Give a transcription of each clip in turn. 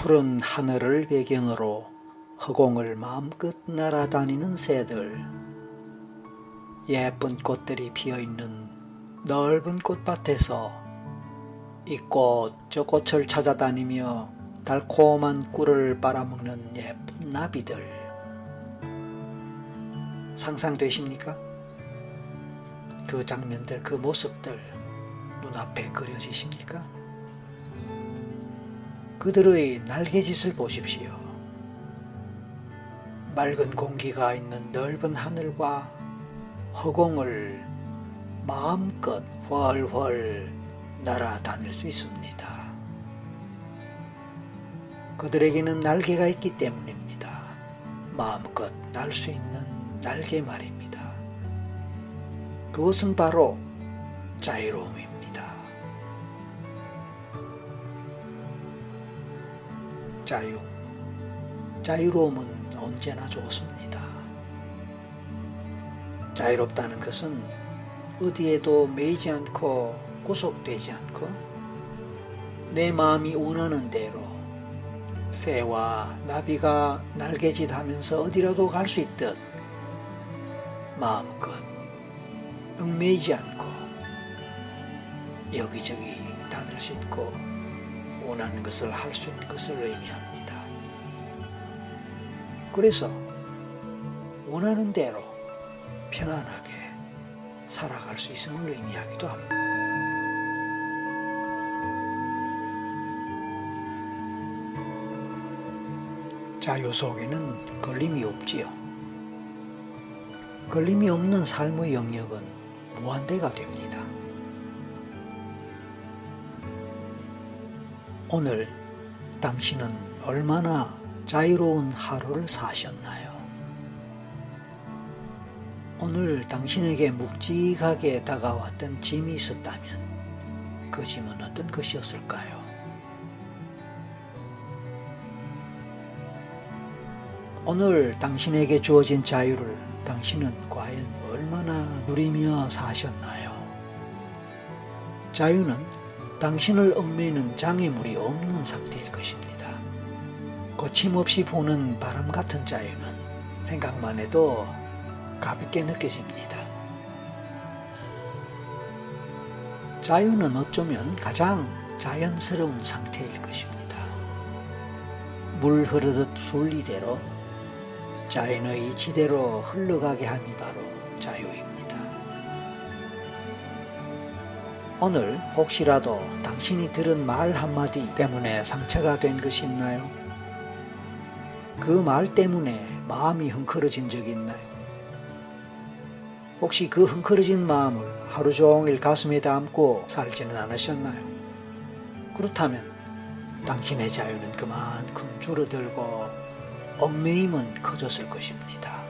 푸른 하늘을 배경으로 허공을 마음껏 날아다니는 새들, 예쁜 꽃들이 피어있는 넓은 꽃밭에서 이 꽃 저 꽃을 찾아다니며 달콤한 꿀을 빨아먹는 예쁜 나비들 상상되십니까? 그 장면들, 그 모습들 눈앞에 그려지십니까? 그들의 날개짓을 보십시오. 맑은 공기가 있는 넓은 하늘과 허공을 마음껏 훨훨 날아다닐 수 있습니다. 그들에게는 날개가 있기 때문입니다. 마음껏 날 수 있는 날개 말입니다. 그것은 바로 자유로움입니다. 자유. 자유로움은 언제나 좋습니다. 자유롭다는 것은 어디에도 매이지 않고 구속되지 않고 내 마음이 원하는 대로 새와 나비가 날개짓 하면서 어디라도 갈 수 있듯 마음껏 얽매이지 않고 여기저기 다닐 수 있고 원하는 것을 할 수 있는 것을 의미합니다. 그래서 원하는 대로 편안하게 살아갈 수 있음을 의미하기도 합니다. 자유 속에는 걸림이 없지요. 걸림이 없는 삶의 영역은 무한대가 됩니다. 오늘 당신은 얼마나 자유로운 하루를 사셨나요? 오늘 당신에게 묵직하게 다가왔던 짐이 있었다면 그 짐은 어떤 것이었을까요? 오늘 당신에게 주어진 자유를 당신은 과연 얼마나 누리며 사셨나요? 자유는 당신을 얽매이는 장애물이 없는 상태일 것입니다. 거침없이 부는 바람 같은 자유는 생각만 해도 가볍게 느껴집니다. 자유는 어쩌면 가장 자연스러운 상태일 것입니다. 물 흐르듯 순리대로 자연의 이치대로 흘러가게 함이 바로 자유입니다. 오늘 혹시라도 당신이 들은 말 한마디 때문에 상처가 된 것이 있나요? 그 말 때문에 마음이 흥크러진 적이 있나요? 혹시 그 흥크러진 마음을 하루 종일 가슴에 담고 살지는 않으셨나요? 그렇다면 당신의 자유는 그만큼 줄어들고 얽매임은 커졌을 것입니다.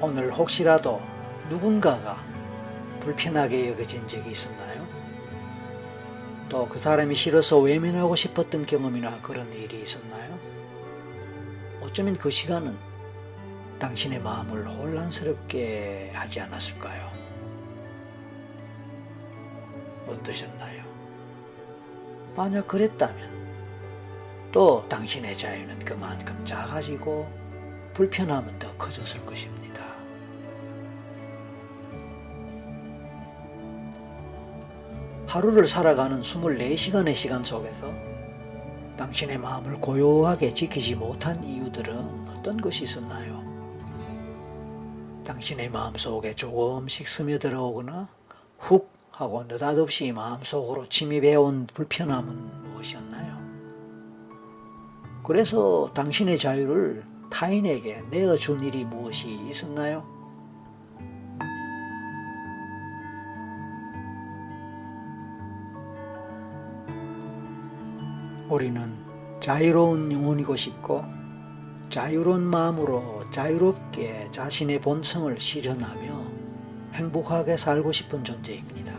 오늘 혹시라도 누군가가 불편하게 여겨진 적이 있었나요? 또 그 사람이 싫어서 외면하고 싶었던 경험이나 그런 일이 있었나요? 어쩌면 그 시간은 당신의 마음을 혼란스럽게 하지 않았을까요? 어떠셨나요? 만약 그랬다면 또 당신의 자유는 그만큼 작아지고 불편함은 더 커졌을 것입니다. 하루를 살아가는 24시간의 시간 속에서 당신의 마음을 고요하게 지키지 못한 이유들은 어떤 것이 있었나요? 당신의 마음 속에 조금씩 스며들어오거나 훅 하고 느닷없이 마음 속으로 침입해온 불편함은 무엇이었나요? 그래서 당신의 자유를 타인에게 내어준 일이 무엇이 있었나요? 우리는 자유로운 영혼이고 싶고 자유로운 마음으로 자유롭게 자신의 본성을 실현하며 행복하게 살고 싶은 존재입니다.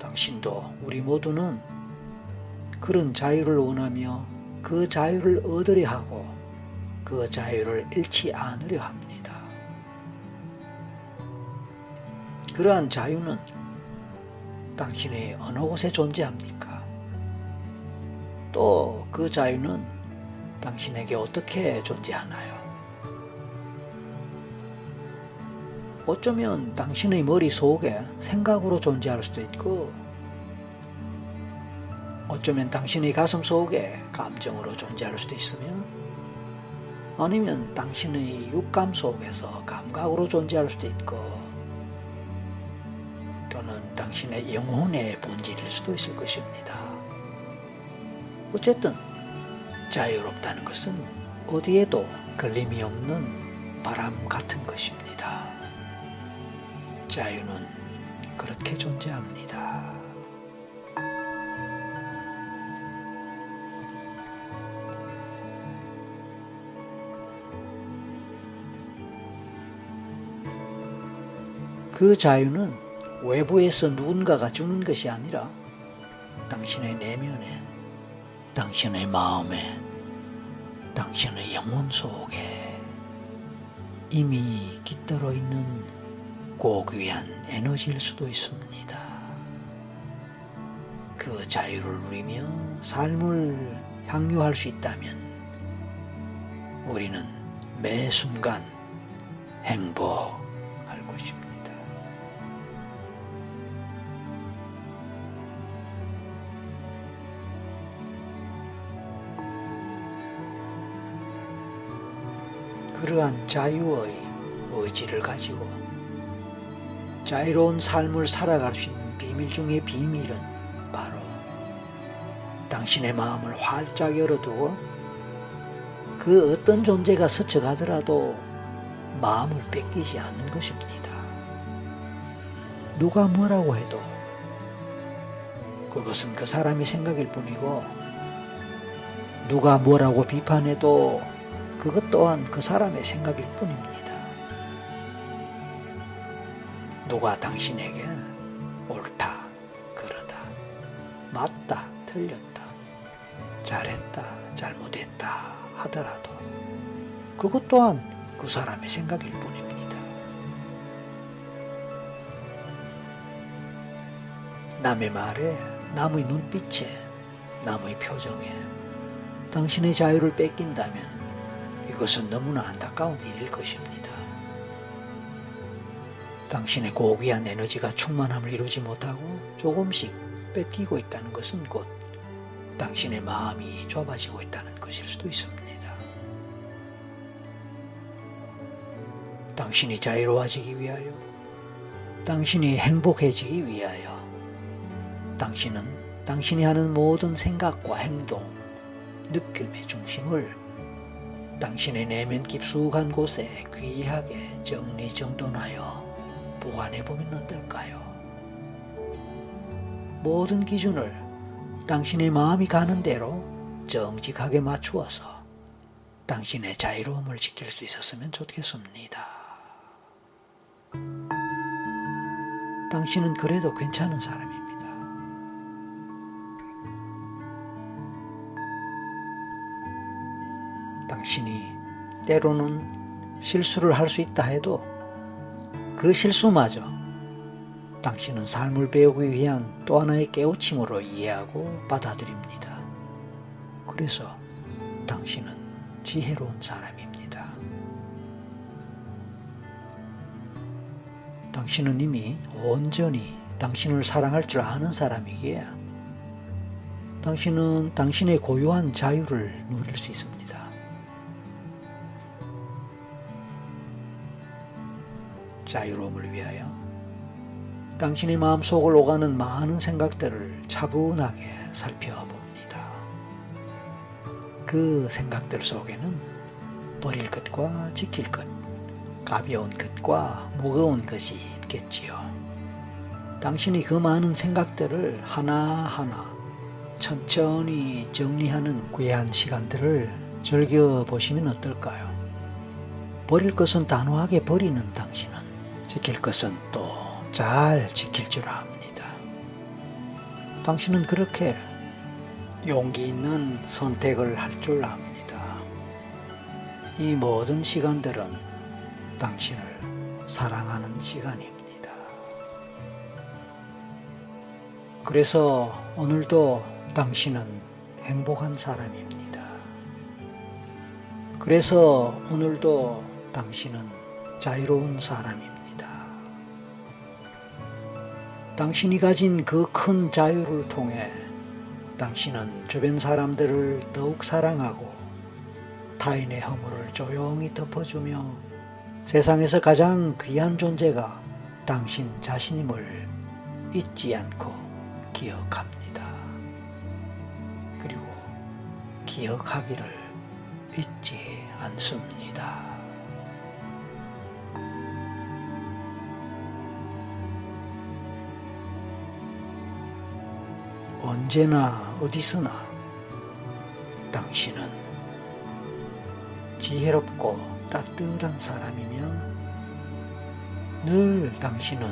당신도 우리 모두는 그런 자유를 원하며 그 자유를 얻으려 하고 그 자유를 잃지 않으려 합니다. 그러한 자유는 당신이 어느 곳에 존재합니까? 또 그 자유는 당신에게 어떻게 존재하나요? 어쩌면 당신의 머릿속에 생각으로 존재할 수도 있고, 어쩌면 당신의 가슴 속에 감정으로 존재할 수도 있으며, 아니면 당신의 육감 속에서 감각으로 존재할 수도 있고, 또는 당신의 영혼의 본질일 수도 있을 것입니다. 어쨌든 자유롭다는 것은 어디에도 걸림이 없는 바람 같은 것입니다. 자유는 그렇게 존재합니다. 그 자유는 외부에서 누군가가 주는 것이 아니라 당신의 내면에, 당신의 마음에, 당신의 영혼 속에 이미 깃들어 있는 고귀한 에너지일 수도 있습니다. 그 자유를 누리며 삶을 향유할 수 있다면 우리는 매 순간 행복 그러한 자유의 의지를 가지고 자유로운 삶을 살아갈 수 있는 비밀 중의 비밀은 바로 당신의 마음을 활짝 열어두고 그 어떤 존재가 스쳐가더라도 마음을 뺏기지 않는 것입니다. 누가 뭐라고 해도 그것은 그 사람의 생각일 뿐이고 누가 뭐라고 비판해도 그것 또한 그 사람의 생각일 뿐입니다. 누가 당신에게 옳다, 그러다, 맞다, 틀렸다, 잘했다, 잘못했다 하더라도 그것 또한 그 사람의 생각일 뿐입니다. 남의 말에, 남의 눈빛에, 남의 표정에 당신의 자유를 뺏긴다면 이것은 너무나 안타까운 일일 것입니다. 당신의 고귀한 에너지가 충만함을 이루지 못하고 조금씩 뺏기고 있다는 것은 곧 당신의 마음이 좁아지고 있다는 것일 수도 있습니다. 당신이 자유로워지기 위하여, 당신이 행복해지기 위하여, 당신은 당신이 하는 모든 생각과 행동, 느낌의 중심을 당신의 내면 깊숙한 곳에 귀하게 정리정돈하여 보관해 보면 어떨까요? 모든 기준을 당신의 마음이 가는 대로 정직하게 맞추어서 당신의 자유로움을 지킬 수 있었으면 좋겠습니다. 당신은 그래도 괜찮은 사람입니다. 때로는 실수를 할 수 있다 해도 그 실수마저 당신은 삶을 배우기 위한 또 하나의 깨우침으로 이해하고 받아들입니다. 그래서 당신은 지혜로운 사람입니다. 당신은 이미 온전히 당신을 사랑할 줄 아는 사람이기에 당신은 당신의 고유한 자유를 누릴 수 있습니다. 자유로움을 위하여 당신의 마음속을 오가는 많은 생각들을 차분하게 살펴봅니다. 그 생각들 속에는 버릴 것과 지킬 것, 가벼운 것과 무거운 것이 있겠지요. 당신이 그 많은 생각들을 하나하나 천천히 정리하는 귀한 시간들을 즐겨보시면 어떨까요? 버릴 것은 단호하게 버리는 당신은 지킬 것은 또 잘 지킬 줄 압니다. 당신은 그렇게 용기 있는 선택을 할 줄 압니다. 이 모든 시간들은 당신을 사랑하는 시간입니다. 그래서 오늘도 당신은 행복한 사람입니다. 그래서 오늘도 당신은 자유로운 사람입니다. 당신이 가진 그 큰 자유를 통해 당신은 주변 사람들을 더욱 사랑하고 타인의 허물을 조용히 덮어주며 세상에서 가장 귀한 존재가 당신 자신임을 잊지 않고 기억합니다. 그리고 기억하기를 잊지 않습니다. 언제나 어디서나 당신은 지혜롭고 따뜻한 사람이며 늘 당신은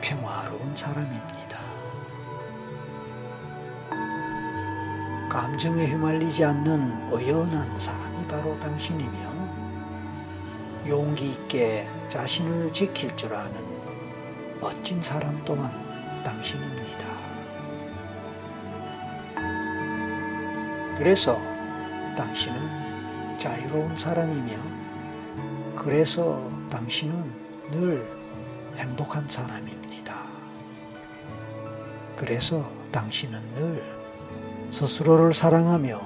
평화로운 사람입니다. 감정에 휘말리지 않는 의연한 사람이 바로 당신이며 용기 있게 자신을 지킬 줄 아는 멋진 사람 또한 당신입니다. 그래서 당신은 자유로운 사람이며 그래서 당신은 늘 행복한 사람입니다. 그래서 당신은 늘 스스로를 사랑하며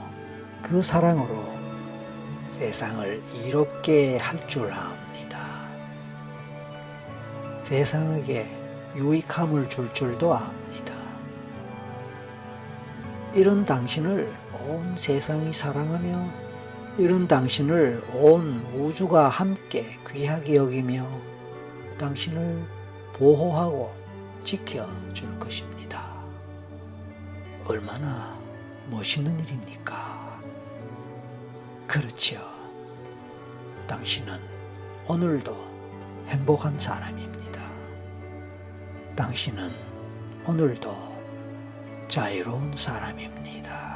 그 사랑으로 세상을 이롭게 할 줄 압니다. 세상에게 유익함을 줄 줄도 압니다. 이런 당신을 온 세상이 사랑하며 이런 당신을 온 우주가 함께 귀하게 여기며 당신을 보호하고 지켜줄 것입니다. 얼마나 멋있는 일입니까? 그렇지요. 당신은 오늘도 행복한 사람입니다. 당신은 오늘도 자유로운 사람입니다.